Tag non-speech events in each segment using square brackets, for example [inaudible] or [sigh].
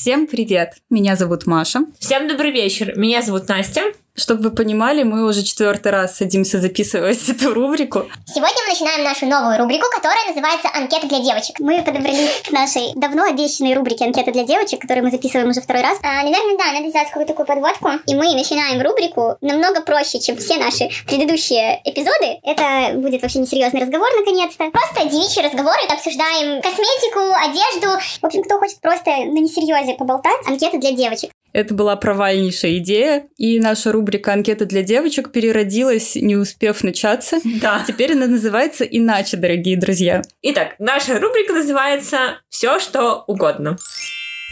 Всем привет! Меня зовут Маша. Всем добрый вечер. Меня зовут Настя. Чтобы вы понимали, мы уже четвертый раз садимся записывать [laughs] эту рубрику. Сегодня мы начинаем нашу новую рубрику, которая называется «Анкета для девочек». Мы подобрались к нашей давно обещанной рубрике «Анкета для девочек», которую мы записываем уже второй раз. А, наверное, да, надо сделать какую-то такую подводку. И мы начинаем рубрику намного проще, чем все наши предыдущие эпизоды. Это будет вообще несерьезный разговор, наконец-то. Просто девичьи разговоры. Обсуждаем косметику, одежду. В общем, кто хочет просто на несерьезе поболтать, анкета для девочек. Это была провальнейшая идея, и наша рубрика «Анкета для девочек» переродилась, не успев начаться. Да. Теперь она называется иначе, дорогие друзья. Итак, наша рубрика называется «Все, что угодно».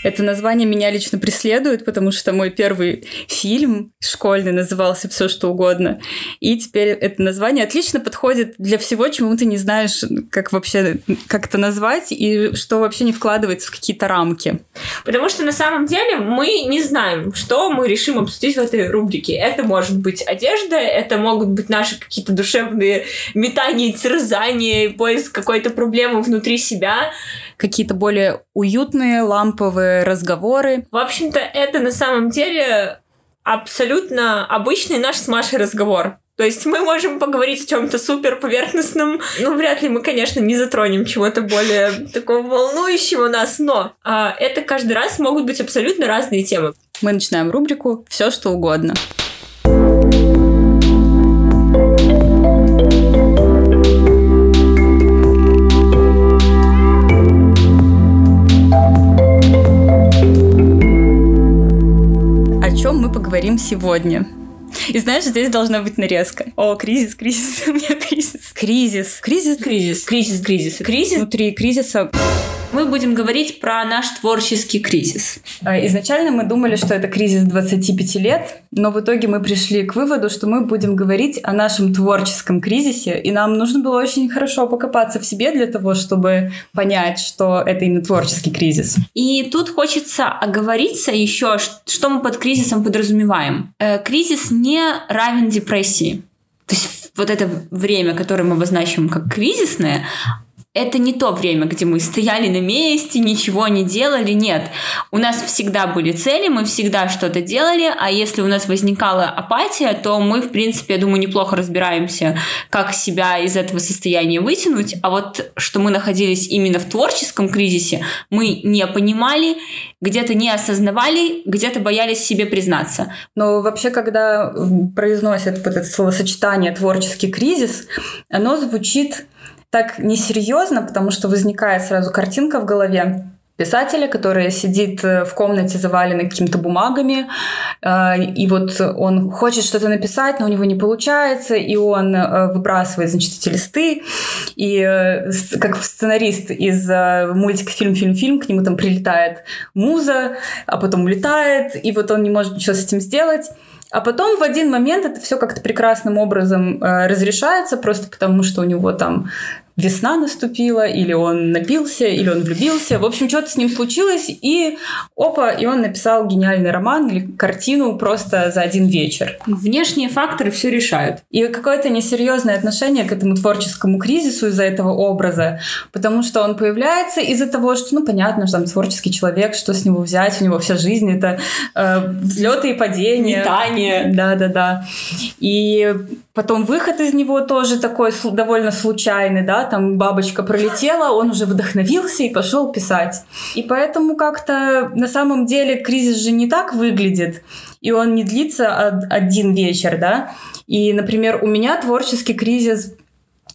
Это название меня лично преследует, потому что мой первый фильм школьный назывался «Все что угодно». И теперь это название отлично подходит для всего, чему ты не знаешь, как вообще как это назвать, и что вообще не вкладывается в какие-то рамки. Потому что на самом деле мы не знаем, что мы решим обсудить в этой рубрике. Это может быть одежда, это могут быть наши какие-то душевные метания, терзания, поиск какой-то проблемы внутри себя какие-то более уютные ламповые разговоры. В общем-то, это на самом деле абсолютно обычный наш с Машей разговор. То есть мы можем поговорить о чем-то супер поверхностном. Ну, вряд ли мы, конечно, не затронем чего-то более такого волнующего нас, но а, это каждый раз могут быть абсолютно разные темы. Мы начинаем рубрику «Все, что угодно». Поговорим сегодня. И знаешь, здесь должна быть нарезка. О, кризис, кризис, [laughs] у меня кризис. Кризис. Кризис, кризис, кризис, кризис. Кризис внутри кризиса мы будем говорить про наш творческий кризис. А, изначально мы думали, что это кризис 25 лет, но в итоге мы пришли к выводу, что мы будем говорить о нашем творческом кризисе, и нам нужно было очень хорошо покопаться в себе для того, чтобы понять, что это именно творческий кризис. И тут хочется оговориться еще, что мы под кризисом подразумеваем. Э, кризис не равен депрессии. То есть вот это время, которое мы обозначим как кризисное, это не то время, где мы стояли на месте, ничего не делали. Нет. У нас всегда были цели, мы всегда что-то делали, а если у нас возникала апатия, то мы, в принципе, я думаю, неплохо разбираемся, как себя из этого состояния вытянуть. А вот что мы находились именно в творческом кризисе, мы не понимали, где-то не осознавали, где-то боялись себе признаться. Но вообще, когда произносят вот это словосочетание «творческий кризис», оно звучит так несерьезно, потому что возникает сразу картинка в голове писателя, который сидит э, в комнате, заваленной какими-то бумагами, э, и вот он хочет что-то написать, но у него не получается, и он э, выбрасывает, значит, эти листы, и как сценарист из мультика «Фильм, фильм, фильм» к нему там прилетает муза, а потом улетает, и вот он не может ничего с этим сделать. А потом в один момент это все как-то прекрасным образом э, разрешается, просто потому что у него там весна наступила, или он напился, или он влюбился. В общем, что-то с ним случилось, и опа, и он написал гениальный роман или картину просто за один вечер. Внешние факторы все решают. И какое-то несерьезное отношение к этому творческому кризису из-за этого образа, потому что он появляется из-за того, что, ну, понятно, что там творческий человек, что с него взять, у него вся жизнь это э, взлеты и падения. Метание. Да-да-да. И потом выход из него тоже такой довольно случайный, да, там бабочка пролетела, он уже вдохновился и пошел писать. И поэтому как-то на самом деле кризис же не так выглядит, и он не длится один вечер, да. И, например, у меня творческий кризис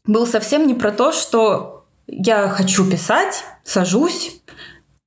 был совсем не про то, что я хочу писать, сажусь,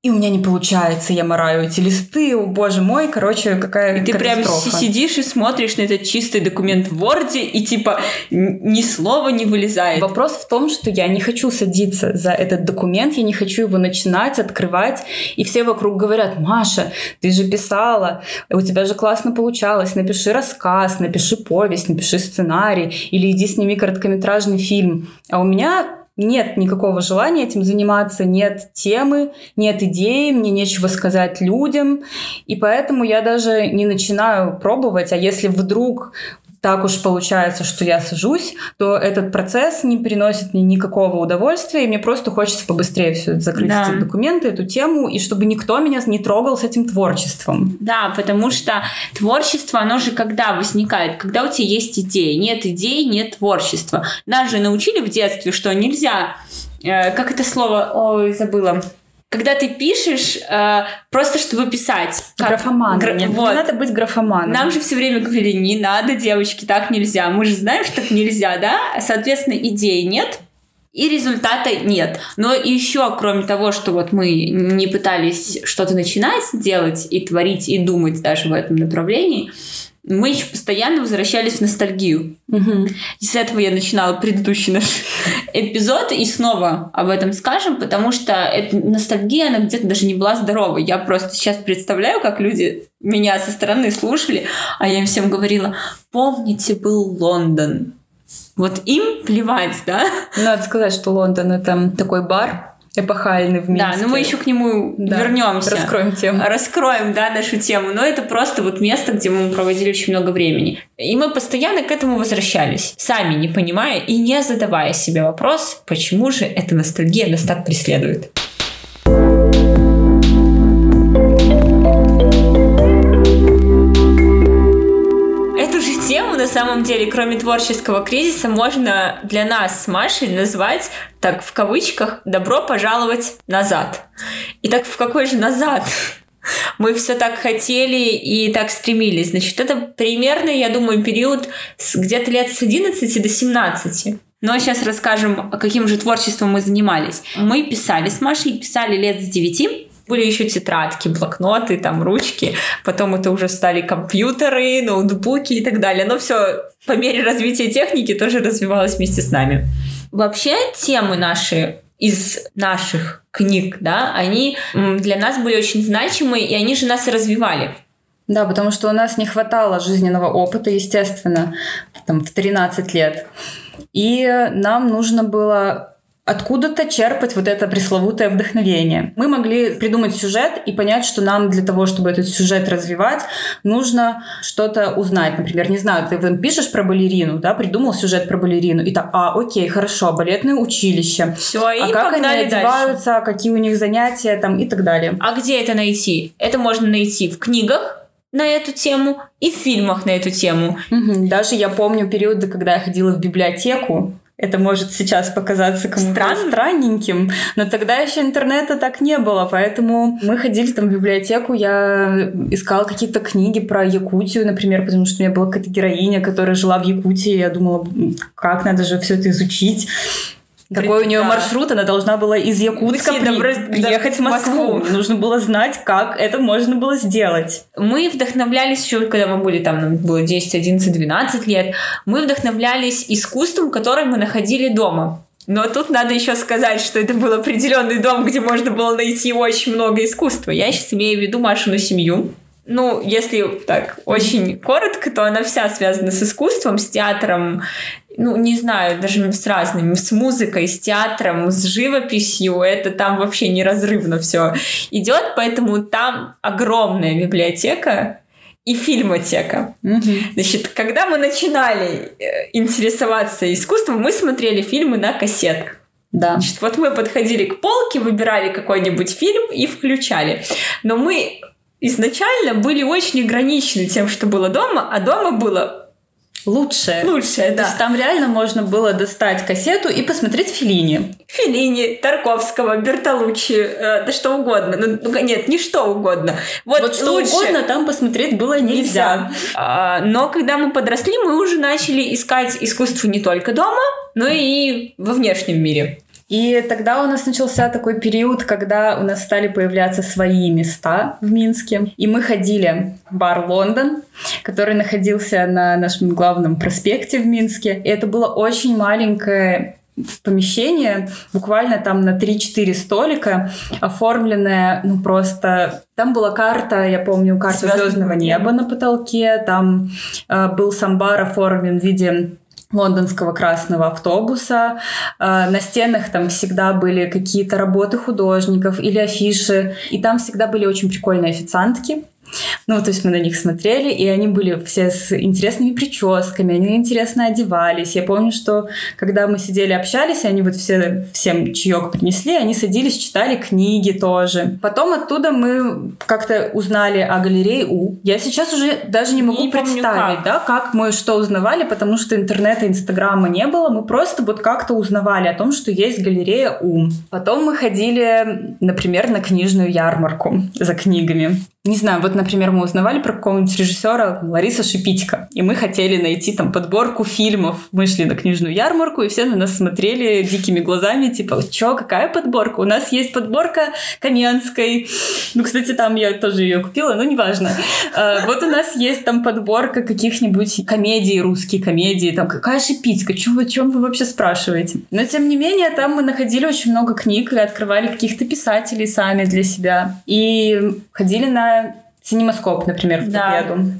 и у меня не получается, я мораю эти листы, о боже мой, короче, какая И ты прям сидишь и смотришь на этот чистый документ в Word, и типа ни слова не вылезает. Вопрос в том, что я не хочу садиться за этот документ, я не хочу его начинать, открывать, и все вокруг говорят, Маша, ты же писала, у тебя же классно получалось, напиши рассказ, напиши повесть, напиши сценарий, или иди сними короткометражный фильм. А у меня нет никакого желания этим заниматься, нет темы, нет идеи, мне нечего сказать людям, и поэтому я даже не начинаю пробовать, а если вдруг так уж получается, что я сажусь, то этот процесс не приносит мне никакого удовольствия, и мне просто хочется побыстрее все это закрыть Да. эти документы, эту тему, и чтобы никто меня не трогал с этим творчеством. Да, потому что творчество, оно же когда возникает? Когда у тебя есть идея. Нет идей, нет творчества. Нас же научили в детстве, что нельзя... э, как это слово? Ой, забыла. Когда ты пишешь, э, просто чтобы писать. Как? Графоман. Гра- Не, не вот. надо быть графоманом. Нам же все время говорили, не надо, девочки, так нельзя. Мы же знаем, что так нельзя, да? Соответственно, идеи нет. И результата нет. Но еще, кроме того, что вот мы не пытались что-то начинать делать и творить, и думать даже в этом направлении, мы еще постоянно возвращались в ностальгию. Мгм. И с этого я начинала предыдущий наш [laughs] эпизод, и снова об этом скажем, потому что эта ностальгия, она где-то даже не была здоровой. Я просто сейчас представляю, как люди меня со стороны слушали, а я им всем говорила, помните, был Лондон. Вот им плевать, да? Надо сказать, что Лондон это такой бар эпохальный в Минске. Да, но мы еще к нему Да, вернемся. Раскроем тему. Раскроем, да, нашу тему. Но это просто вот место, где мы проводили очень много времени. И мы постоянно к этому возвращались, сами не понимая и не задавая себе вопрос, почему же эта ностальгия нас так преследует. Самом деле, кроме творческого кризиса, можно для нас с Машей назвать, так в кавычках, «добро пожаловать назад». И так в какой же назад? [laughs] Мы все так хотели и так стремились. Значит, это примерно, я думаю, период где-то лет с 11 до 17. Но сейчас расскажем, каким же творчеством мы занимались. Мы писали с Машей, писали лет с 9. Были еще тетрадки, блокноты, там ручки. Потом это уже стали компьютеры, ноутбуки и так далее. Но все по мере развития техники тоже развивалось вместе с нами. Вообще темы наши из наших книг, да, они для нас были очень значимы, и они же нас и развивали. Да, потому что у нас не хватало жизненного опыта, естественно, там, в 13 лет. И нам нужно было откуда-то черпать вот это пресловутое вдохновение. Мы могли придумать сюжет и понять, что нам для того, чтобы этот сюжет развивать, нужно что-то узнать. Например, не знаю, ты пишешь про балерину, да, придумал сюжет про балерину, и так, а, окей, хорошо, балетное училище. Все, и а как они погнали дальше. одеваются, какие у них занятия там и так далее. А где это найти? Это можно найти в книгах на эту тему и в фильмах на эту тему. Даже я помню периоды, когда я ходила в библиотеку. Это может сейчас показаться кому-то Странно. странненьким, но тогда еще интернета так не было, поэтому мы ходили там в библиотеку, я искала какие-то книги про Якутию, например, потому что у меня была какая-то героиня, которая жила в Якутии, я думала, «М, как надо же все это изучить. Какой у нее Да. маршрут, она должна была из Якутска Якутии при- добрать- приехать в Москву. Москву. Нужно было знать, как это можно было сделать. Мы вдохновлялись еще, когда мы были там, нам было 10, 11, 12 лет, мы вдохновлялись искусством, которое мы находили дома. Но тут надо еще сказать, что это был определенный дом, где можно было найти очень много искусства. Я сейчас имею в виду Машину семью. Ну, если так очень коротко, то она вся связана с искусством, с театром, ну, не знаю, даже с разными, с музыкой, с театром, с живописью. Это там вообще неразрывно все идет, поэтому там огромная библиотека и фильмотека. Значит, когда мы начинали э, интересоваться искусством, мы смотрели фильмы на кассетах. Да. Значит, вот мы подходили к полке, выбирали какой-нибудь фильм и включали. Но мы изначально были очень ограничены тем, что было дома, а дома было Лучшее. лучшее, То да. есть там реально можно было достать кассету и посмотреть Филини. Феллини, Тарковского, Бертолуччи, э, да что угодно. Ну, ну, нет, не что угодно. Вот, Вот что лучше. угодно там посмотреть было нельзя. А, но когда мы подросли, мы уже начали искать искусство не только дома, но и во внешнем мире. И тогда у нас начался такой период, когда у нас стали появляться свои места в Минске. И мы ходили в бар «Лондон», который находился на нашем главном проспекте в Минске. И это было очень маленькое помещение, буквально там на 3-4 столика, оформленное, ну просто... Там была карта, я помню, карта Звездного неба на потолке, там э, был самбар оформлен в виде лондонского красного автобуса. Э, На стенах там всегда были какие-то работы художников или афиши. И там всегда были очень прикольные официантки. Ну, то есть мы на них смотрели, и они были все с интересными прическами, они интересно одевались. Я помню, что когда мы сидели, общались, они вот все, всем чаек принесли, они садились, читали книги тоже. Потом оттуда мы как-то узнали о галерее У. Я сейчас уже даже не могу Не помню, представить, как. да, как мы что узнавали, потому что интернета, инстаграма не было. Мы просто вот как-то узнавали о том, что есть галерея У. Потом мы ходили, например, на книжную ярмарку за книгами. Не знаю, вот, например, мы узнавали про какого-нибудь режиссера Лариса Шипитько, и мы хотели найти там подборку фильмов. Мы шли на книжную ярмарку, и все на нас смотрели дикими глазами, типа, чё, какая подборка? У нас есть подборка Каменской. Ну, кстати, там я тоже ее купила, но неважно. А, Вот у нас есть там подборка каких-нибудь комедий, русские комедии, там, какая Шипитько? Чё вы, чем вы вообще спрашиваете? Но, тем не менее, там мы находили очень много книг и открывали каких-то писателей сами для себя. И ходили на Синемаскоп, например, в Да. победу.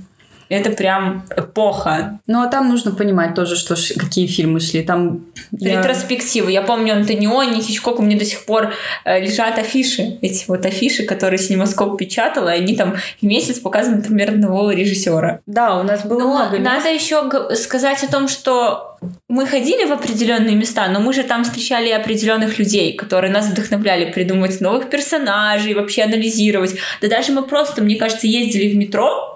Это прям эпоха. Ну, а там нужно понимать тоже, что какие фильмы шли. Там я- Ретроспективы. Я помню Антониони, Хичкок, у меня до сих пор э, лежат афиши. Эти вот афиши, которые Синемаскоп печатала, и они там в месяц показывают, например, одного режиссера. Да, у нас было Но много мест. надо еще г- сказать о том, что мы ходили в определенные места, но мы же там встречали определенных людей, которые нас вдохновляли придумывать новых персонажей, вообще анализировать. Да даже мы просто, мне кажется, ездили в метро,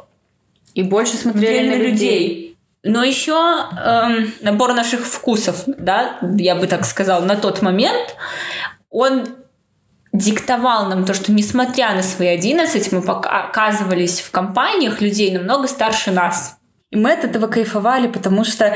И больше смотрели смотрели на людей. Но еще эм, набор наших вкусов, да, я бы так сказала, на тот момент, он диктовал нам то, что несмотря на свои 11, мы пока оказывались в компаниях людей намного старше нас. И мы от этого кайфовали, потому что,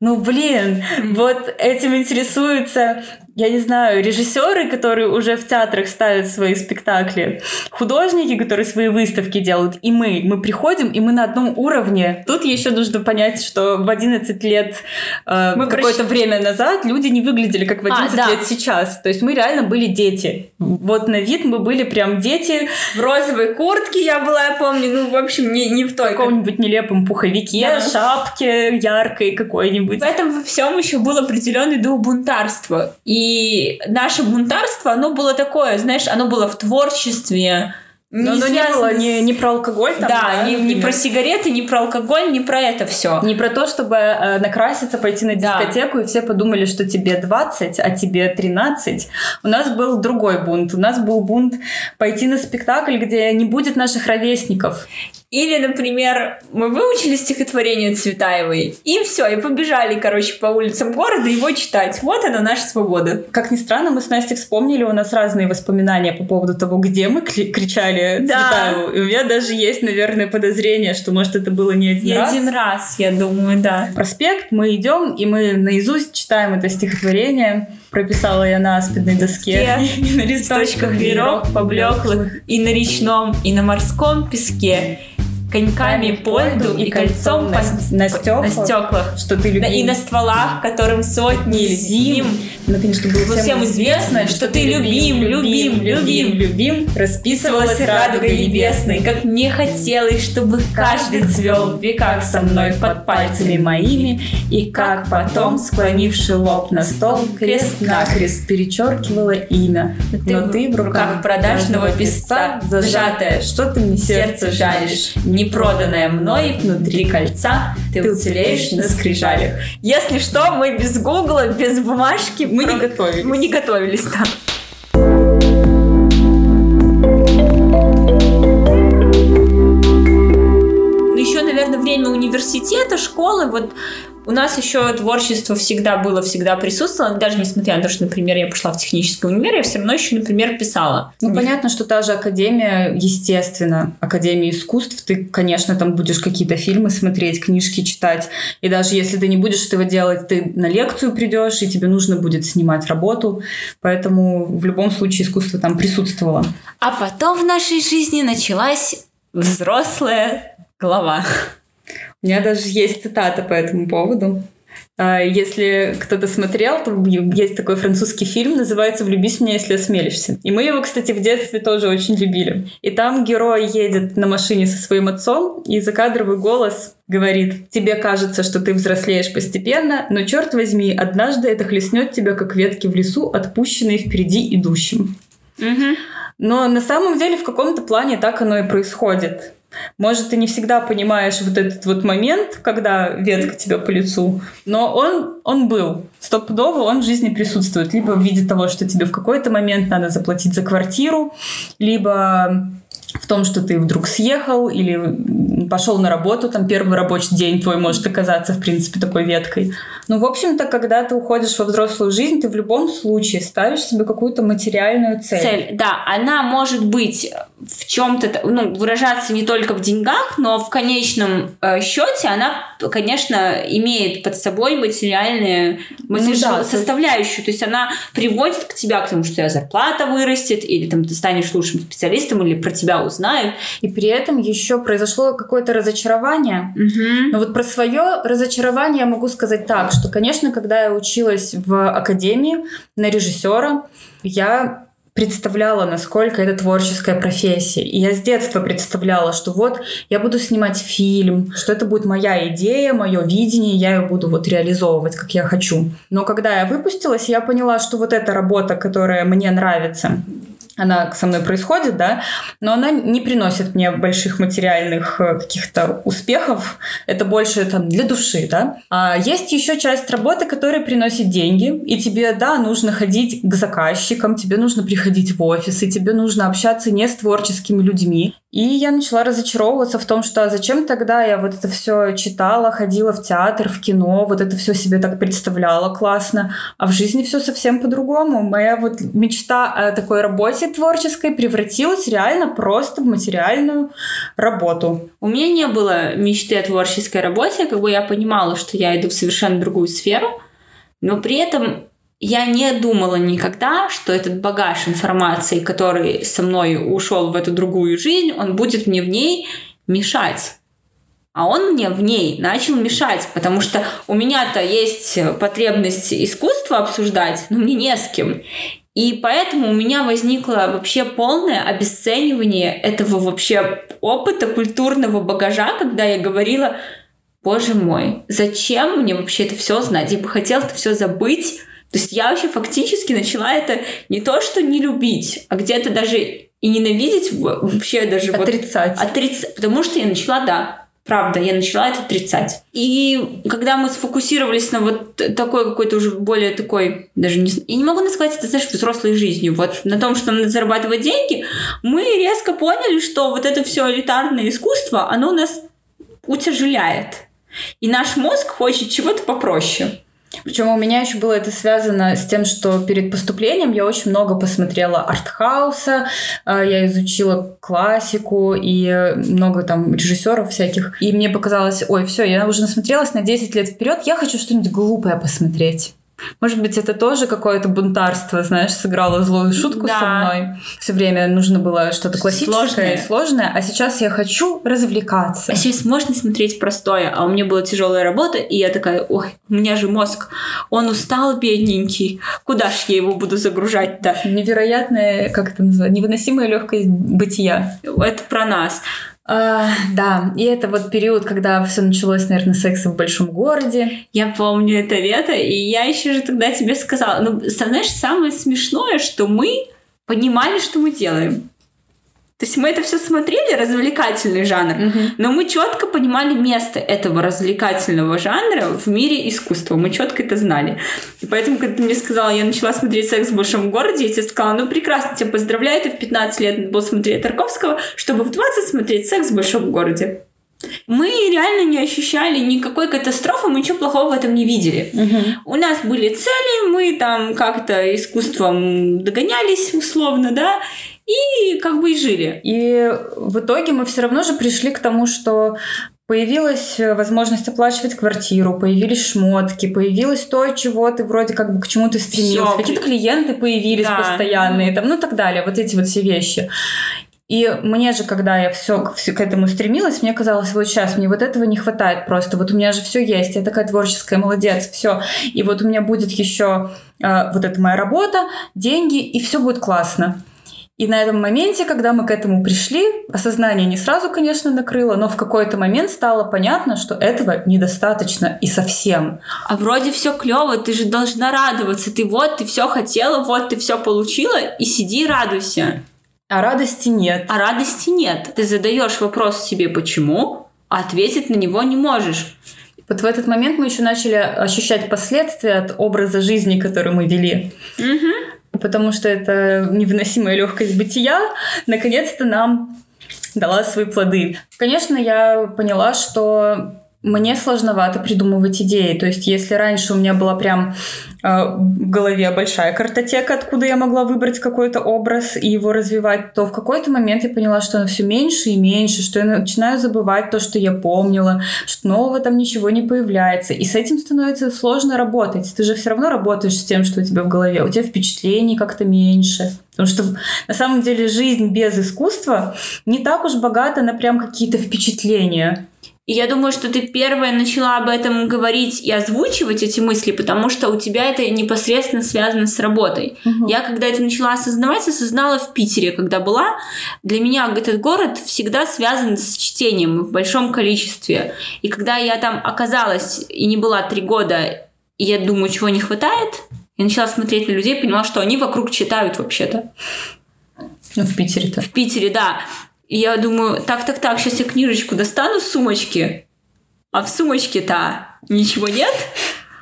ну, блин, вот этим интересуются, я не знаю, режиссеры, которые уже в театрах ставят свои спектакли, художники, которые свои выставки делают, и мы. Мы приходим, и мы на одном уровне. Тут еще нужно понять, что в 11 лет, э, Мы какое-то время назад, люди не выглядели как в А, 11 да. лет сейчас. То есть мы реально были дети. Вот на вид мы были прям дети В розовой куртке я была, я помню, ну, в общем, не, не в в той. каком-нибудь нелепом пуховике, Да. шапке яркой какой-нибудь. В этом во всем еще был определенный дух бунтарства. И наше бунтарство, оно было такое, знаешь, оно было в творчестве. Но оно не связано было с- не, не про алкоголь там, да, не, не например. про сигареты, не про алкоголь, не про это все. Не про то, чтобы э, накраситься, пойти на Да. дискотеку, и все подумали, что тебе 20, а тебе 13. У нас был другой бунт. У нас был бунт пойти на спектакль, где не будет наших ровесников. Или, например, мы выучили стихотворение Цветаевой, и все, и побежали, короче, по улицам города его читать. Вот она наша свобода. Как ни странно, мы с Настей вспомнили, у нас разные воспоминания по поводу того, где мы кричали Да. Цветаеву. И у меня даже есть, наверное, подозрение, что, может, это было не один И раз. один раз, я думаю, да. проспект, мы идем, и мы наизусть читаем это стихотворение. Прописала я на аспидной доске. [laughs] И на листочках веров поблеклых и на речном, и на морском песке, коньками по льду и кольцом на, по- на стеклах, на стеклах, что ты любим. и на стволах, которым сотни зим, Наконец, чтобы было Было всем известно, что ты любим, любим, любим. любим, расписывалась радугой небесной, как мне хотелось, чтобы каждый цвел в веках со мной под пальцами моими, и как потом, склонивший лоб на стол, крест-накрест перечеркивала имя. Но ты в руках продажного песца, зажатая, что ты мне сердце жалишь, непроданное мной внутри кольца, ты уцелеешь на скрижалях. Если что, мы без гугла, без бумажки, Мы не готовились. Мы не готовились, да. Ну, еще, наверное, время университета, школы, вот у нас еще творчество всегда было, всегда присутствовало, даже несмотря на то, что, например, я пошла в технический универ, я все равно еще, например, писала. Ну, понятно, что та же академия, естественно, академия искусств, ты, конечно, там будешь какие-то фильмы смотреть, книжки читать, и даже если ты не будешь этого делать, ты на лекцию придешь, и тебе нужно будет снимать работу, поэтому в любом случае искусство там присутствовало. А потом в нашей жизни началась взрослая глава. У меня даже есть цитата по этому поводу. А, Если кто-то смотрел, то есть такой французский фильм, называется «Влюбись в меня, если осмелишься». И мы его, кстати, в детстве тоже очень любили. И там герой едет на машине со своим отцом, и закадровый голос говорит, тебе кажется, что ты взрослеешь постепенно, но черт возьми, однажды это хлестнет тебя, как ветки в лесу, отпущенные впереди идущим. Но на самом деле в каком-то плане так оно и происходит. Может, ты не всегда понимаешь вот этот вот момент, когда ветка тебе по лицу, но он, он был. Стопудово он в жизни присутствует. Либо в виде того, что тебе в какой-то момент надо заплатить за квартиру, либо в том, что ты вдруг съехал или пошел на работу, там первый рабочий день твой может оказаться, в принципе, такой веткой. Ну, в общем-то, когда ты уходишь во взрослую жизнь, ты в любом случае ставишь себе какую-то материальную цель. Цель, да, она может быть в чем-то, ну, выражаться не только в деньгах, но в конечном э, счете она, конечно, имеет под собой материальную Ну да, составляющую. То есть она приводит к тебя к тому, что у тебя зарплата вырастет, или там ты станешь лучшим специалистом, или про тебя узнают. И при этом еще произошло какое-то разочарование. Мгм. Но вот про свое разочарование я могу сказать так, что, конечно, когда я училась в академии на режиссера, я представляла, насколько это творческая профессия. И я с детства представляла, что вот я буду снимать фильм, что это будет моя идея, мое видение, я ее буду вот реализовывать, как я хочу. Но когда я выпустилась, я поняла, что вот эта работа, которая мне нравится, она со мной происходит, да, но она не приносит мне больших материальных э, каких-то успехов. Это больше там для души, да. А есть еще часть работы, которая приносит деньги, и тебе, да, нужно ходить к заказчикам, тебе нужно приходить в офис, и тебе нужно общаться не с творческими людьми. И я начала разочаровываться в том, что а зачем тогда я вот это все читала, ходила в театр, в кино, вот это все себе так представляла классно, а в жизни все совсем по-другому. Моя вот мечта о такой работе творческой превратилась реально просто в материальную работу. У меня не было мечты о творческой работе, как бы я понимала, что я иду в совершенно другую сферу, но при этом я не думала никогда, что этот багаж информации, который со мной ушел в эту другую жизнь, он будет мне в ней мешать. А он мне в ней начал мешать, потому что у меня-то есть потребность искусства обсуждать, но мне не с кем. И поэтому у меня возникло вообще полное обесценивание этого вообще опыта культурного багажа, когда я говорила, боже мой, зачем мне вообще это все знать? Я бы хотела это все забыть. То есть я вообще фактически начала это не то, что не любить, а где-то даже и ненавидеть вообще даже вот Отрицать. отрицать, потому что я начала, да, правда, я начала это отрицать. И когда мы сфокусировались на вот такой какой-то уже более такой, даже не, я не могу назвать это, знаешь, взрослой жизнью, вот на том, что надо зарабатывать деньги, мы резко поняли, что вот это все элитарное искусство, оно нас утяжеляет. И наш мозг хочет чего-то попроще. Причем у меня еще было это связано с тем, что перед поступлением я очень много посмотрела артхауса, э, я изучила классику и э, много там режиссеров всяких. И мне показалось, ой, все, я уже насмотрелась на 10 лет вперед, я хочу что-нибудь глупое посмотреть. Может быть, это тоже какое-то бунтарство, знаешь, сыграло злую шутку Да. со мной. Все время нужно было что-то классическое Сложное. и сложное, а сейчас я хочу развлекаться. А сейчас можно смотреть простое, а у меня была тяжелая работа, и я такая, ой, у меня же мозг, он устал, бедненький, куда ж я его буду загружать-то? Невероятная, как это называется, невыносимая легкость бытия. Это про нас. А, да, и это вот период, когда все началось, наверное, с секса в большом городе. Я помню это лето, и я еще же тогда тебе сказала, ну, знаешь, самое смешное, что мы понимали, что мы делаем. То есть мы это все смотрели, развлекательный жанр, но мы четко понимали место этого развлекательного жанра в мире искусства. Мы четко это знали. И поэтому, когда ты мне сказала, я начала смотреть «Секс в большом городе», я тебе сказала, ну прекрасно, тебя поздравляю, ты в 15 лет было смотреть Тарковского, чтобы в 20 смотреть «Секс в большом городе». Мы реально не ощущали никакой катастрофы, мы ничего плохого в этом не видели. У нас были цели, мы там как-то искусством догонялись условно, да, и как бы и жили. И в итоге мы все равно же пришли к тому, что появилась возможность оплачивать квартиру, появились шмотки, появилось то, чего ты вроде как бы к чему ты стремился, какие-то клиенты появились Да. постоянные, там, ну так далее, вот эти вот все вещи. И мне же, когда я все, к этому стремилась, мне казалось, вот сейчас мне вот этого не хватает просто. Вот у меня же все есть, я такая творческая, молодец, все. И вот у меня будет еще э, вот эта моя работа, деньги, и все будет классно. И на этом моменте, когда мы к этому пришли, осознание не сразу, конечно, накрыло, но в какой-то момент стало понятно, что этого недостаточно и совсем. А вроде все клево, ты же должна радоваться. Ты вот, ты все хотела, вот ты все получила, и сиди и радуйся. А радости нет. А радости нет. Ты задаешь вопрос себе «почему?», а ответить на него не можешь. Вот в этот момент мы еще начали ощущать последствия от образа жизни, который мы вели. Угу. Потому что это невыносимая легкость бытия наконец-то нам дала свои плоды. Конечно, я поняла, что мне сложновато придумывать идеи. То есть, если раньше у меня была прям э, в голове большая картотека, откуда я могла выбрать какой-то образ и его развивать, то в какой-то момент я поняла, что она все меньше и меньше, что я начинаю забывать то, что я помнила, что нового там ничего не появляется. И с этим становится сложно работать. Ты же все равно работаешь с тем, что у тебя в голове. У тебя впечатлений как-то меньше. Потому что на самом деле жизнь без искусства не так уж богата на прям какие-то впечатления. И я думаю, что ты первая начала об этом говорить и озвучивать эти мысли, потому что у тебя это непосредственно связано с работой. Угу. Я когда это начала осознавать, осознала в Питере, когда была. Для меня этот город всегда связан с чтением в большом количестве. И когда я там оказалась и не была три года, и я думаю, чего не хватает, я начала смотреть на людей, поняла, что они вокруг читают вообще-то. Ну, в Питере-то. В Питере, да. И я думаю, так-так-так, сейчас я книжечку достану с сумочки, а в сумочке-то ничего нет.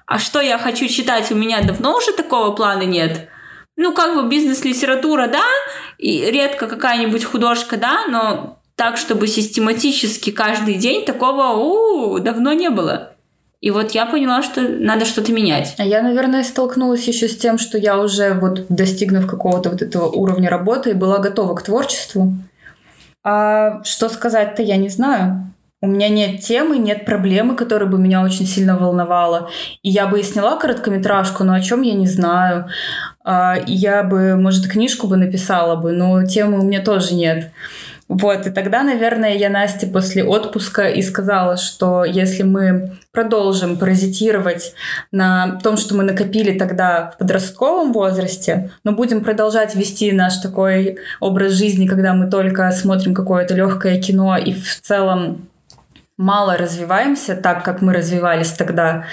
А что я хочу читать, у меня давно уже такого плана нет. Ну, как бы бизнес-литература, да, и редко какая-нибудь художка, да, но так, чтобы систематически каждый день такого у, давно не было. И вот я поняла, что надо что-то менять. А я, наверное, столкнулась еще с тем, что я уже вот достигнув какого-то вот этого уровня работы, была готова к творчеству. А что сказать-то я не знаю. У меня нет темы, нет проблемы, которая бы меня очень сильно волновала. И я бы и сняла короткометражку, но о чем я не знаю. А, я бы, может, книжку бы написала бы, но темы у меня тоже нет. Вот, и тогда, наверное, я Насте после отпуска и сказала, что если мы продолжим паразитировать на том, что мы накопили тогда в подростковом возрасте, но будем продолжать вести наш такой образ жизни, когда мы только смотрим какое-то легкое кино и в целом мало развиваемся так, как мы развивались тогда,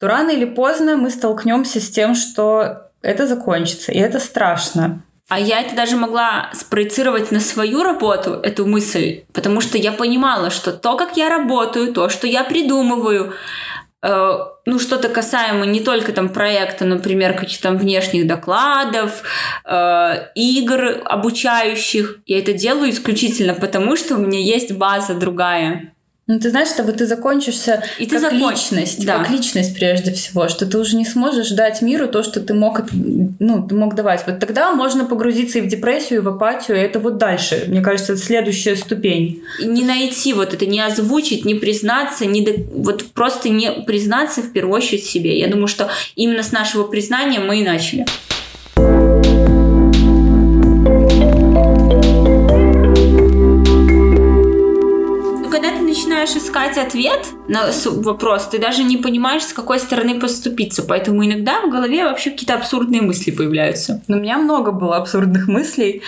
то рано или поздно мы столкнемся с тем, что это закончится, и это страшно. А я это даже могла спроецировать на свою работу, эту мысль, потому что я понимала, что то, как я работаю, то, что я придумываю, э, ну, что-то касаемо не только там проекта, например, каких-то там внешних докладов, э, игр обучающих, я это делаю исключительно потому, что у меня есть база другая. Ну, ты знаешь, чтобы ты закончишься и как ты закон... личность, да. как личность прежде всего, что ты уже не сможешь дать миру то, что ты мог, ну, ты мог давать. Вот тогда можно погрузиться и в депрессию, и в апатию, и это вот дальше. Мне кажется, это следующая ступень. И не найти вот это, не озвучить, не признаться, не до... вот просто не признаться в первую очередь себе. Я думаю, что именно с нашего признания мы и начали. Начинаешь искать ответ на вопрос, ты даже не понимаешь, с какой стороны поступиться. Поэтому иногда в голове вообще какие-то абсурдные мысли появляются. Но у меня много было абсурдных мыслей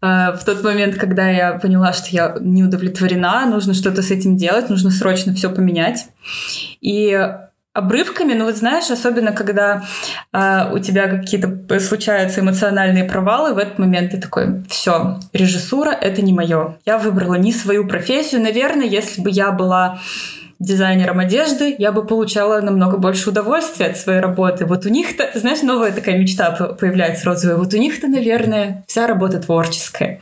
э, в тот момент, когда я поняла, что я не удовлетворена, нужно что-то с этим делать, нужно срочно все поменять. И обрывками, но вот знаешь, особенно когда э, у тебя какие-то случаются эмоциональные провалы, в этот момент ты такой, все, режиссура это не мое. Я выбрала не свою профессию. Наверное, если бы я была дизайнером одежды, я бы получала намного больше удовольствия от своей работы. Вот у них-то, знаешь, новая такая мечта появляется розовая. Вот у них-то, наверное, вся работа творческая.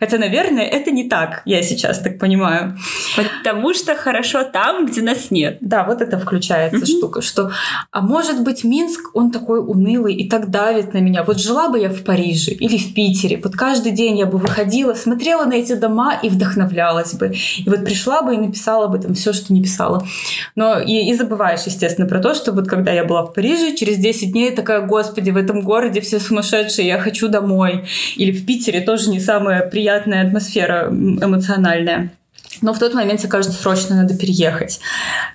Хотя, наверное, это не так, я сейчас так понимаю. Потому что хорошо там, где нас нет. Да, вот это включается mm-hmm. штука, что, а может быть, Минск, он такой унылый и так давит на меня. Вот жила бы я в Париже или в Питере, вот каждый день я бы выходила, смотрела на эти дома и вдохновлялась бы. И вот пришла бы и написала бы там все, что не писала писала. Но и, и забываешь, естественно, про то, что вот когда я была в Париже, через 10 дней такая, господи, в этом городе все сумасшедшие, я хочу домой. Или в Питере тоже не самая приятная атмосфера эмоциональная. Но в тот момент тебе кажется, срочно надо переехать.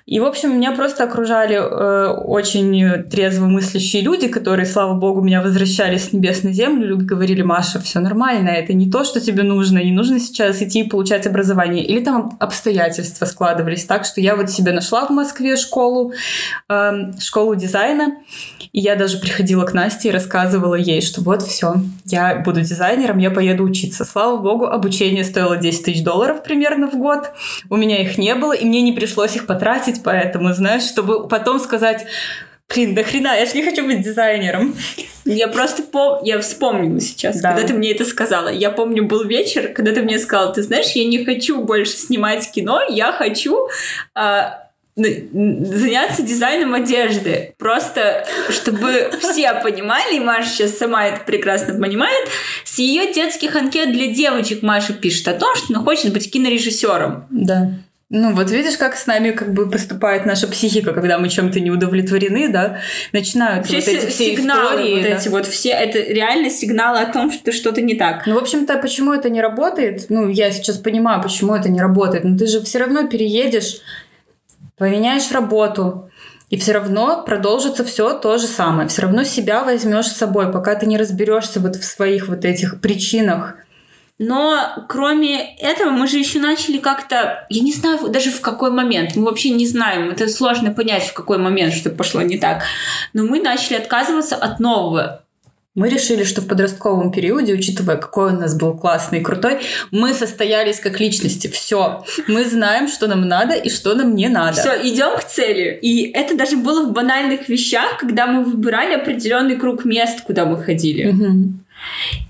И, в общем, меня просто окружали э, очень трезво мыслящие люди, которые, слава богу, меня возвращали с небес на землю, говорили, Маша, все нормально, это не то, что тебе нужно, не нужно сейчас идти и получать образование. Или там обстоятельства складывались так, что я вот себе нашла в Москве школу, э, школу дизайна, и я даже приходила к Насте и рассказывала ей, что вот все, я буду дизайнером, я поеду учиться. Слава богу, обучение стоило 10 тысяч долларов примерно в год. У меня их не было, и мне не пришлось их потратить, поэтому, знаешь, чтобы потом сказать, Блин, да хрена, я же не хочу быть дизайнером. Я просто пом... я вспомнила сейчас, да. когда ты мне это сказала. Я помню, был вечер, когда ты мне сказала, ты знаешь, я не хочу больше снимать кино, я хочу а, заняться дизайном одежды. Просто, чтобы все понимали, и Маша сейчас сама это прекрасно понимает, с ее детских анкет для девочек Маша пишет о том, что она хочет быть кинорежиссером. Да. Ну, вот видишь, как с нами как бы поступает наша психика, когда мы чем-то не удовлетворены, да, начинают все вот эти все сигналы, истории. Вот да? эти вот все, это реально сигналы о том, что что-то не так. Ну, в общем-то, почему это не работает? Ну, я сейчас понимаю, почему это не работает. Но ты же все равно переедешь поменяешь работу, и все равно продолжится все то же самое. Все равно себя возьмешь с собой, пока ты не разберешься вот в своих вот этих причинах. Но кроме этого, мы же еще начали как-то, я не знаю даже в какой момент, мы вообще не знаем, это сложно понять, в какой момент что пошло не так, но мы начали отказываться от нового. Мы решили, что в подростковом периоде, учитывая, какой у нас был классный и крутой, мы состоялись как личности. Все. Мы знаем, что нам надо и что нам не надо. Все, идем к цели. И это даже было в банальных вещах, когда мы выбирали определенный круг мест, куда мы ходили. Угу.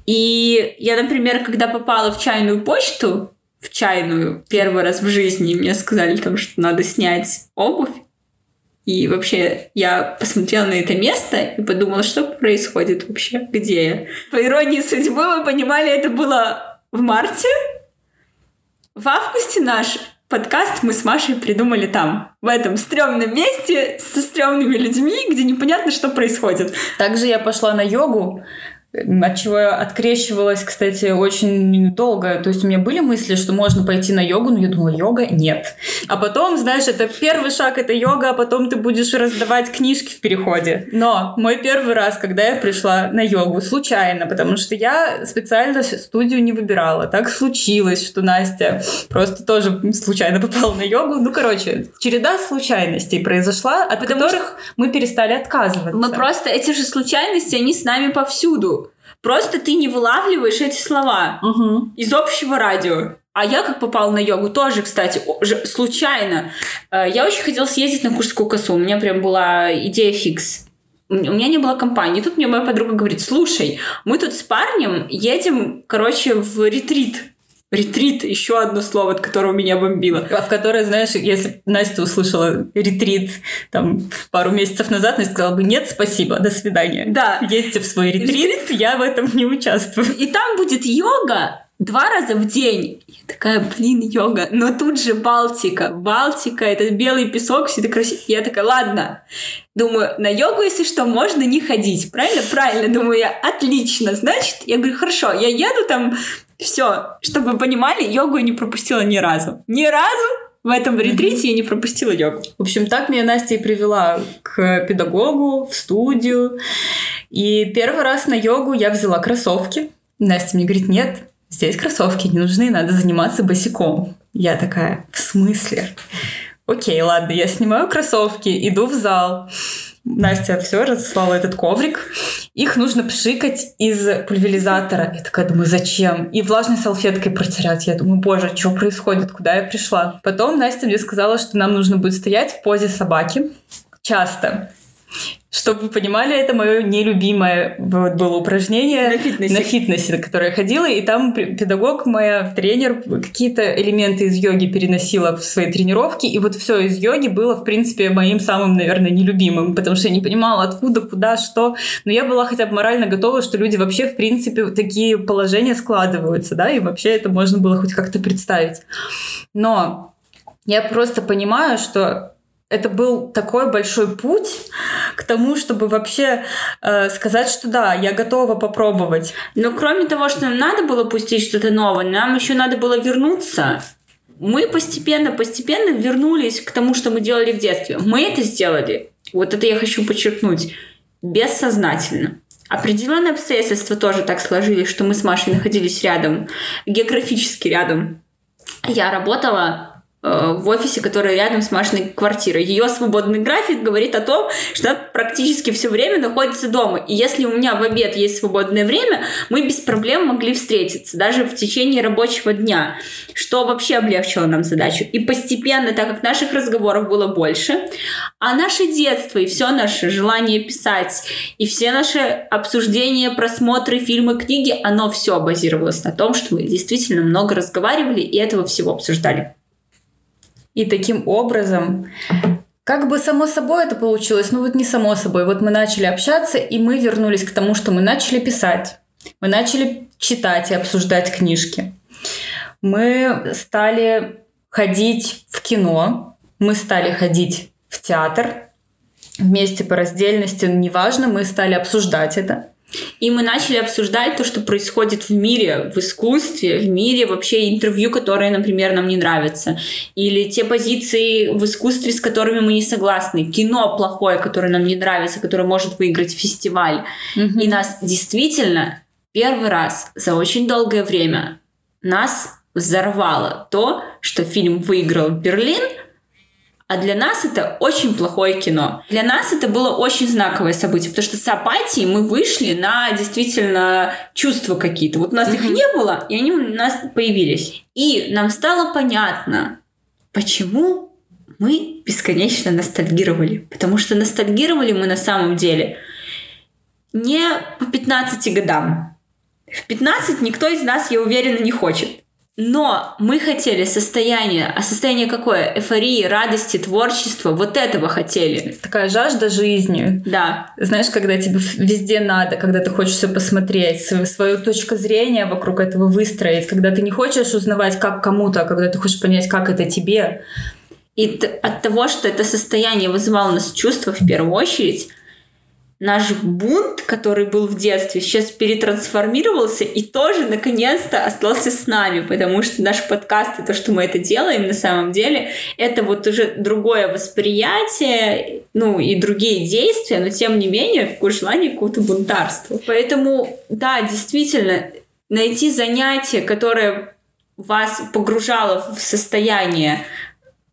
И я, например, когда попала в чайную почту, в чайную первый раз в жизни, мне сказали там, что надо снять обувь. И вообще я посмотрела на это место и подумала, что происходит вообще, где я. По иронии судьбы мы понимали, это было в марте. В августе наш подкаст мы с Машей придумали там, в этом стрёмном месте со стрёмными людьми, где непонятно, что происходит. Также я пошла на йогу, от чего я открещивалась, кстати, очень долго. То есть у меня были мысли, что можно пойти на йогу, но я думала, йога нет. А потом, знаешь, это первый шаг, это йога, а потом ты будешь раздавать книжки в переходе. Но мой первый раз, когда я пришла на йогу, случайно, потому что я специально студию не выбирала. Так случилось, что Настя просто тоже случайно попала на йогу. Ну, короче, череда случайностей произошла, от потому которых что... мы перестали отказываться. Мы просто, эти же случайности, они с нами повсюду. Просто ты не вылавливаешь эти слова угу. из общего радио. А я как попала на йогу, тоже, кстати, случайно. Э, я очень хотела съездить на Курскую косу. У меня прям была идея фикс. У меня не было компании. Тут мне моя подруга говорит, слушай, мы тут с парнем едем, короче, в ретрит Ретрит, еще одно слово, от которого меня бомбило. А в которое, знаешь, если Настя услышала ретрит там пару месяцев назад, она сказала бы нет, спасибо, до свидания. Да. Едьте в свой ретрит, ретрит, я в этом не участвую. И там будет йога, два раза в день. Я такая, блин, йога. Но тут же Балтика. Балтика, это белый песок, все это красиво. Я такая, ладно. Думаю, на йогу, если что, можно не ходить. Правильно? Правильно. Думаю я, отлично. Значит, я говорю, хорошо, я еду там все, чтобы вы понимали, йогу я не пропустила ни разу. Ни разу в этом ретрите я не пропустила йогу. В общем, так меня Настя и привела к педагогу, в студию. И первый раз на йогу я взяла кроссовки. Настя мне говорит, нет, здесь кроссовки не нужны, надо заниматься босиком. Я такая, в смысле? Окей, ладно, я снимаю кроссовки, иду в зал. Настя все разослала этот коврик. Их нужно пшикать из пульверизатора. Я такая думаю, зачем? И влажной салфеткой протерять. Я думаю, боже, что происходит? Куда я пришла? Потом Настя мне сказала, что нам нужно будет стоять в позе собаки часто. Чтобы вы понимали, это мое нелюбимое вот, было упражнение на фитнесе. на фитнесе, на которое я ходила, и там педагог, моя тренер, какие-то элементы из йоги переносила в свои тренировки, и вот все из йоги было, в принципе, моим самым, наверное, нелюбимым, потому что я не понимала, откуда, куда, что, но я была хотя бы морально готова, что люди вообще, в принципе, такие положения складываются, да, и вообще это можно было хоть как-то представить. Но я просто понимаю, что это был такой большой путь к тому, чтобы вообще э, сказать, что да, я готова попробовать. Но кроме того, что нам надо было пустить что-то новое, нам еще надо было вернуться мы постепенно-постепенно вернулись к тому, что мы делали в детстве. Мы это сделали, вот это я хочу подчеркнуть, бессознательно. Определенные обстоятельства тоже так сложились, что мы с Машей находились рядом, географически рядом. Я работала в офисе, который рядом с Машиной квартирой. Ее свободный график говорит о том, что она практически все время находится дома. И если у меня в обед есть свободное время, мы без проблем могли встретиться, даже в течение рабочего дня, что вообще облегчило нам задачу. И постепенно, так как наших разговоров было больше, а наше детство и все наше желание писать, и все наши обсуждения, просмотры, фильмы, книги, оно все базировалось на том, что мы действительно много разговаривали и этого всего обсуждали. И таким образом как бы само собой это получилось, ну вот не само собой. Вот мы начали общаться, и мы вернулись к тому, что мы начали писать. Мы начали читать и обсуждать книжки. Мы стали ходить в кино, мы стали ходить в театр вместе по раздельности, неважно, мы стали обсуждать это. И мы начали обсуждать то, что происходит в мире, в искусстве, в мире вообще интервью, которые, например, нам не нравятся. Или те позиции в искусстве, с которыми мы не согласны. Кино плохое, которое нам не нравится, которое может выиграть фестиваль. Mm-hmm. И нас действительно первый раз за очень долгое время нас взорвало то, что фильм выиграл Берлин – а для нас это очень плохое кино. Для нас это было очень знаковое событие, потому что с апатией мы вышли на действительно чувства какие-то. Вот у нас mm-hmm. их не было, и они у нас появились. И нам стало понятно, почему мы бесконечно ностальгировали. Потому что ностальгировали мы на самом деле не по 15 годам. В 15 никто из нас, я уверена, не хочет. Но мы хотели состояние, а состояние какое? Эйфории, радости, творчества. Вот этого хотели. Такая жажда жизни. Да. Знаешь, когда тебе везде надо, когда ты хочешь все посмотреть, свою, свою точку зрения вокруг этого выстроить, когда ты не хочешь узнавать, как кому-то, а когда ты хочешь понять, как это тебе. И от того, что это состояние вызывало у нас чувства в первую очередь, наш бунт, который был в детстве, сейчас перетрансформировался и тоже наконец-то остался с нами, потому что наш подкаст и то, что мы это делаем на самом деле, это вот уже другое восприятие, ну и другие действия, но тем не менее такое желание какого-то бунтарства. Поэтому, да, действительно, найти занятие, которое вас погружало в состояние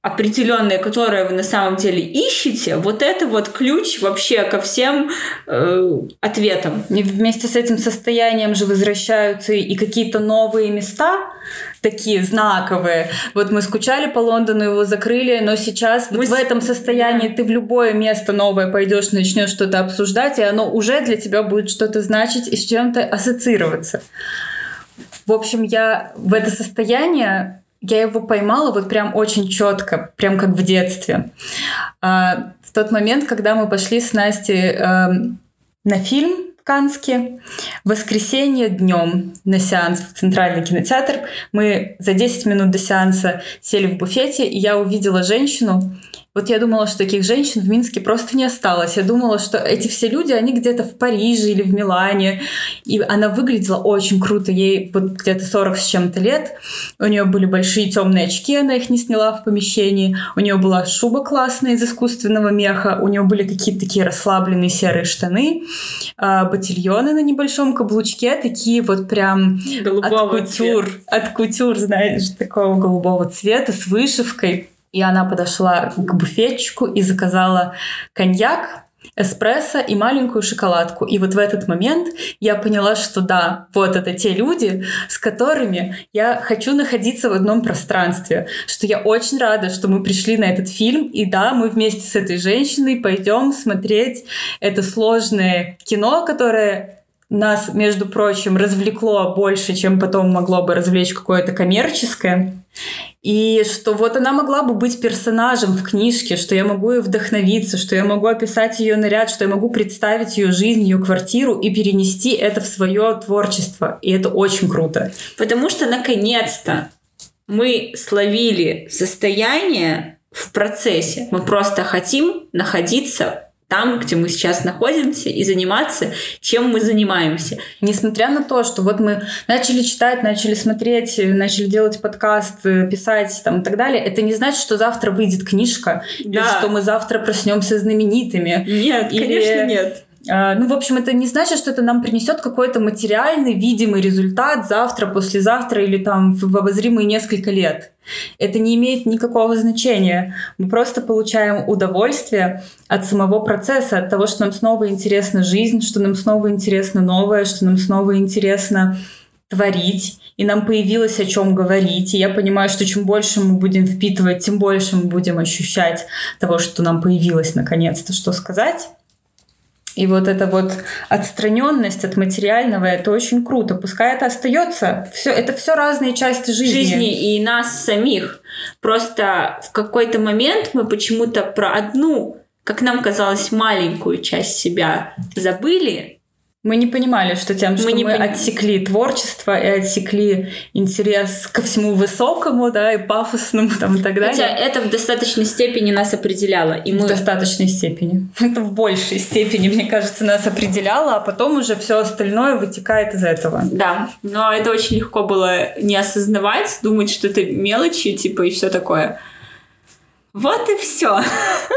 определенные, которые вы на самом деле ищете, вот это вот ключ вообще ко всем э, ответам. И вместе с этим состоянием же возвращаются и какие-то новые места, такие знаковые. Вот мы скучали по Лондону, его закрыли, но сейчас мы вот в этом состоянии ты в любое место новое пойдешь, начнешь что-то обсуждать, и оно уже для тебя будет что-то значить и с чем-то ассоциироваться. В общем, я в это состояние я его поймала вот прям очень четко, прям как в детстве. А, в тот момент, когда мы пошли с Настей а, на фильм Канский. В воскресенье днем на сеанс в Центральный кинотеатр. Мы за 10 минут до сеанса сели в буфете, и я увидела женщину, вот я думала, что таких женщин в Минске просто не осталось. Я думала, что эти все люди, они где-то в Париже или в Милане. И она выглядела очень круто. Ей вот где-то 40 с чем-то лет. У нее были большие темные очки, она их не сняла в помещении. У нее была шуба классная из искусственного меха. У нее были какие-то такие расслабленные серые штаны. А, ботильоны на небольшом каблучке. Такие вот прям Голубого от кутюр. Цвета. От кутюр, знаешь, такого голубого цвета с вышивкой. И она подошла к буфетчику и заказала коньяк, эспрессо и маленькую шоколадку. И вот в этот момент я поняла, что да, вот это те люди, с которыми я хочу находиться в одном пространстве. Что я очень рада, что мы пришли на этот фильм. И да, мы вместе с этой женщиной пойдем смотреть это сложное кино, которое нас, между прочим, развлекло больше, чем потом могло бы развлечь какое-то коммерческое. И что вот она могла бы быть персонажем в книжке, что я могу ее вдохновиться, что я могу описать ее наряд, что я могу представить ее жизнь, ее квартиру и перенести это в свое творчество. И это очень круто. Потому что наконец-то мы словили состояние в процессе. Мы просто хотим находиться там, где мы сейчас находимся, и заниматься, чем мы занимаемся. Несмотря на то, что вот мы начали читать, начали смотреть, начали делать подкаст, писать там и так далее, это не значит, что завтра выйдет книжка, да. или что мы завтра проснемся знаменитыми. Нет, или... конечно, нет. А, ну, в общем, это не значит, что это нам принесет какой-то материальный, видимый результат завтра, послезавтра или там в обозримые несколько лет. Это не имеет никакого значения. Мы просто получаем удовольствие от самого процесса, от того, что нам снова интересна жизнь, что нам снова интересно новое, что нам снова интересно творить, и нам появилось о чем говорить. И я понимаю, что чем больше мы будем впитывать, тем больше мы будем ощущать того, что нам появилось наконец-то, что сказать. И вот эта вот отстраненность от материального, это очень круто. Пускай это остается. Все, это все разные части жизни. Жизни и нас самих. Просто в какой-то момент мы почему-то про одну, как нам казалось, маленькую часть себя забыли, мы не понимали, что тем, что мы, мы поним... отсекли творчество и отсекли интерес ко всему высокому, да, и пафосному там и так далее. Хотя это в достаточной степени нас определяло. И мы... В достаточной степени. [laughs] Это в большей степени, мне кажется, нас определяло, а потом уже все остальное вытекает из этого. Да, но это очень легко было не осознавать, думать, что это мелочи, типа, и все такое. Вот и все.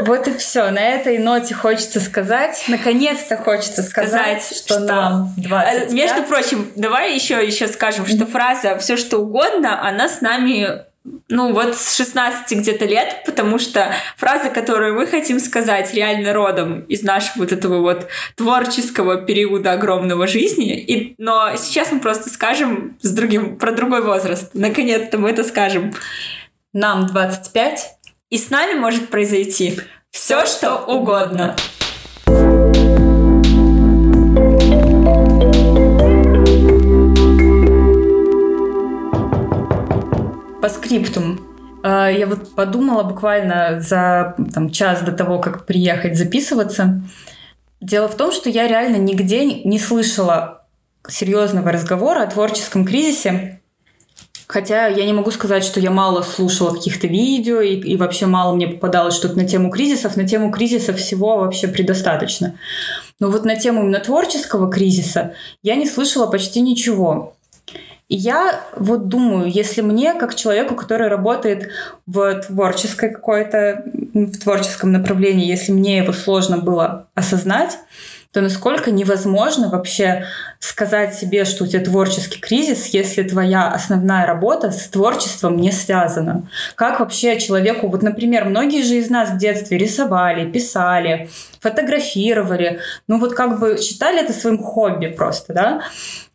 Вот и все. На этой ноте хочется сказать, наконец-то хочется сказать, сказать что, что нам 25. Э, между прочим, давай еще еще скажем, что фраза «все что угодно», она с нами ну, вот с 16 где-то лет, потому что фраза, которую мы хотим сказать реально родом из нашего вот этого вот творческого периода огромного жизни, и, но сейчас мы просто скажем с другим, про другой возраст. Наконец-то мы это скажем. Нам 25, и с нами может произойти все, что угодно. По скриптум. А, я вот подумала буквально за там, час до того, как приехать записываться. Дело в том, что я реально нигде не слышала серьезного разговора о творческом кризисе Хотя я не могу сказать, что я мало слушала каких-то видео и, и вообще мало мне попадалось что-то на тему кризисов. На тему кризиса всего вообще предостаточно. Но вот на тему именно творческого кризиса я не слышала почти ничего. И я вот думаю, если мне, как человеку, который работает в творческой какой-то, в творческом направлении, если мне его сложно было осознать, то насколько невозможно вообще сказать себе, что у тебя творческий кризис, если твоя основная работа с творчеством не связана. Как вообще человеку, вот, например, многие же из нас в детстве рисовали, писали, фотографировали, ну вот как бы считали это своим хобби просто, да,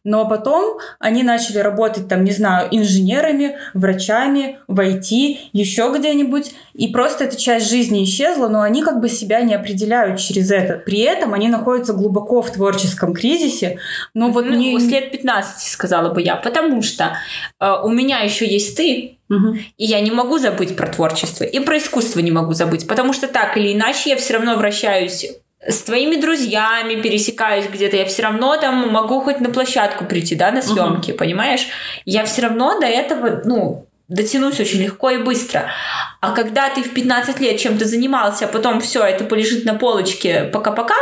но потом они начали работать там, не знаю, инженерами, врачами, в IT, еще где-нибудь, и просто эта часть жизни исчезла, но они как бы себя не определяют через это. При этом они находятся глубоко в творческом кризисе, но вот ну, мне... С лет 15, сказала бы я, потому что э, у меня еще есть ты, Угу. И я не могу забыть про творчество, и про искусство не могу забыть, потому что так или иначе я все равно вращаюсь с твоими друзьями пересекаюсь где-то, я все равно там могу хоть на площадку прийти, да, на съемки, угу. понимаешь? Я все равно до этого, ну, дотянусь очень легко и быстро. А когда ты в 15 лет чем-то занимался, а потом все, это полежит на полочке пока-пока,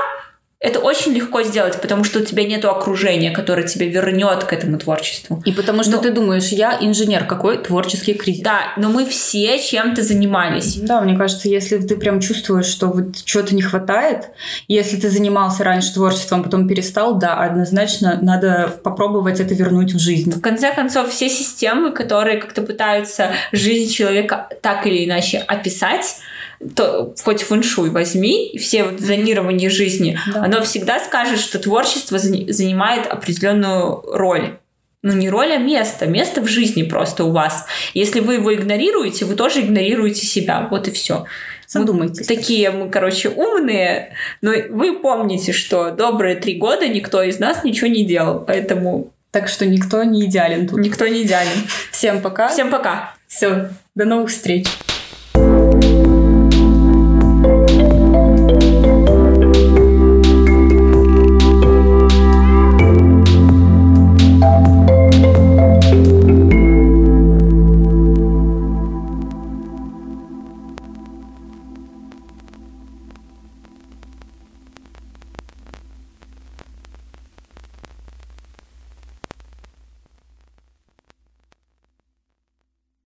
это очень легко сделать, потому что у тебя нет окружения, которое тебя вернет к этому творчеству. И потому что но... ты думаешь, я инженер, какой творческий кризис. Да, но мы все чем-то занимались. Да, мне кажется, если ты прям чувствуешь, что вот чего-то не хватает, если ты занимался раньше творчеством, потом перестал, да, однозначно надо попробовать это вернуть в жизнь. В конце концов, все системы, которые как-то пытаются жизнь человека так или иначе описать, то, хоть фэншуй возьми, все вот зонирование жизни, да. оно всегда скажет, что творчество занимает определенную роль. Ну, не роль, а место. Место в жизни просто у вас. Если вы его игнорируете, вы тоже игнорируете себя. Вот и все. Задумайтесь. Мы такие мы, короче, умные, но вы помните, что добрые три года никто из нас ничего не делал, поэтому... Так что никто не идеален тут. Никто не идеален. Всем пока. Всем пока. Все, до новых встреч.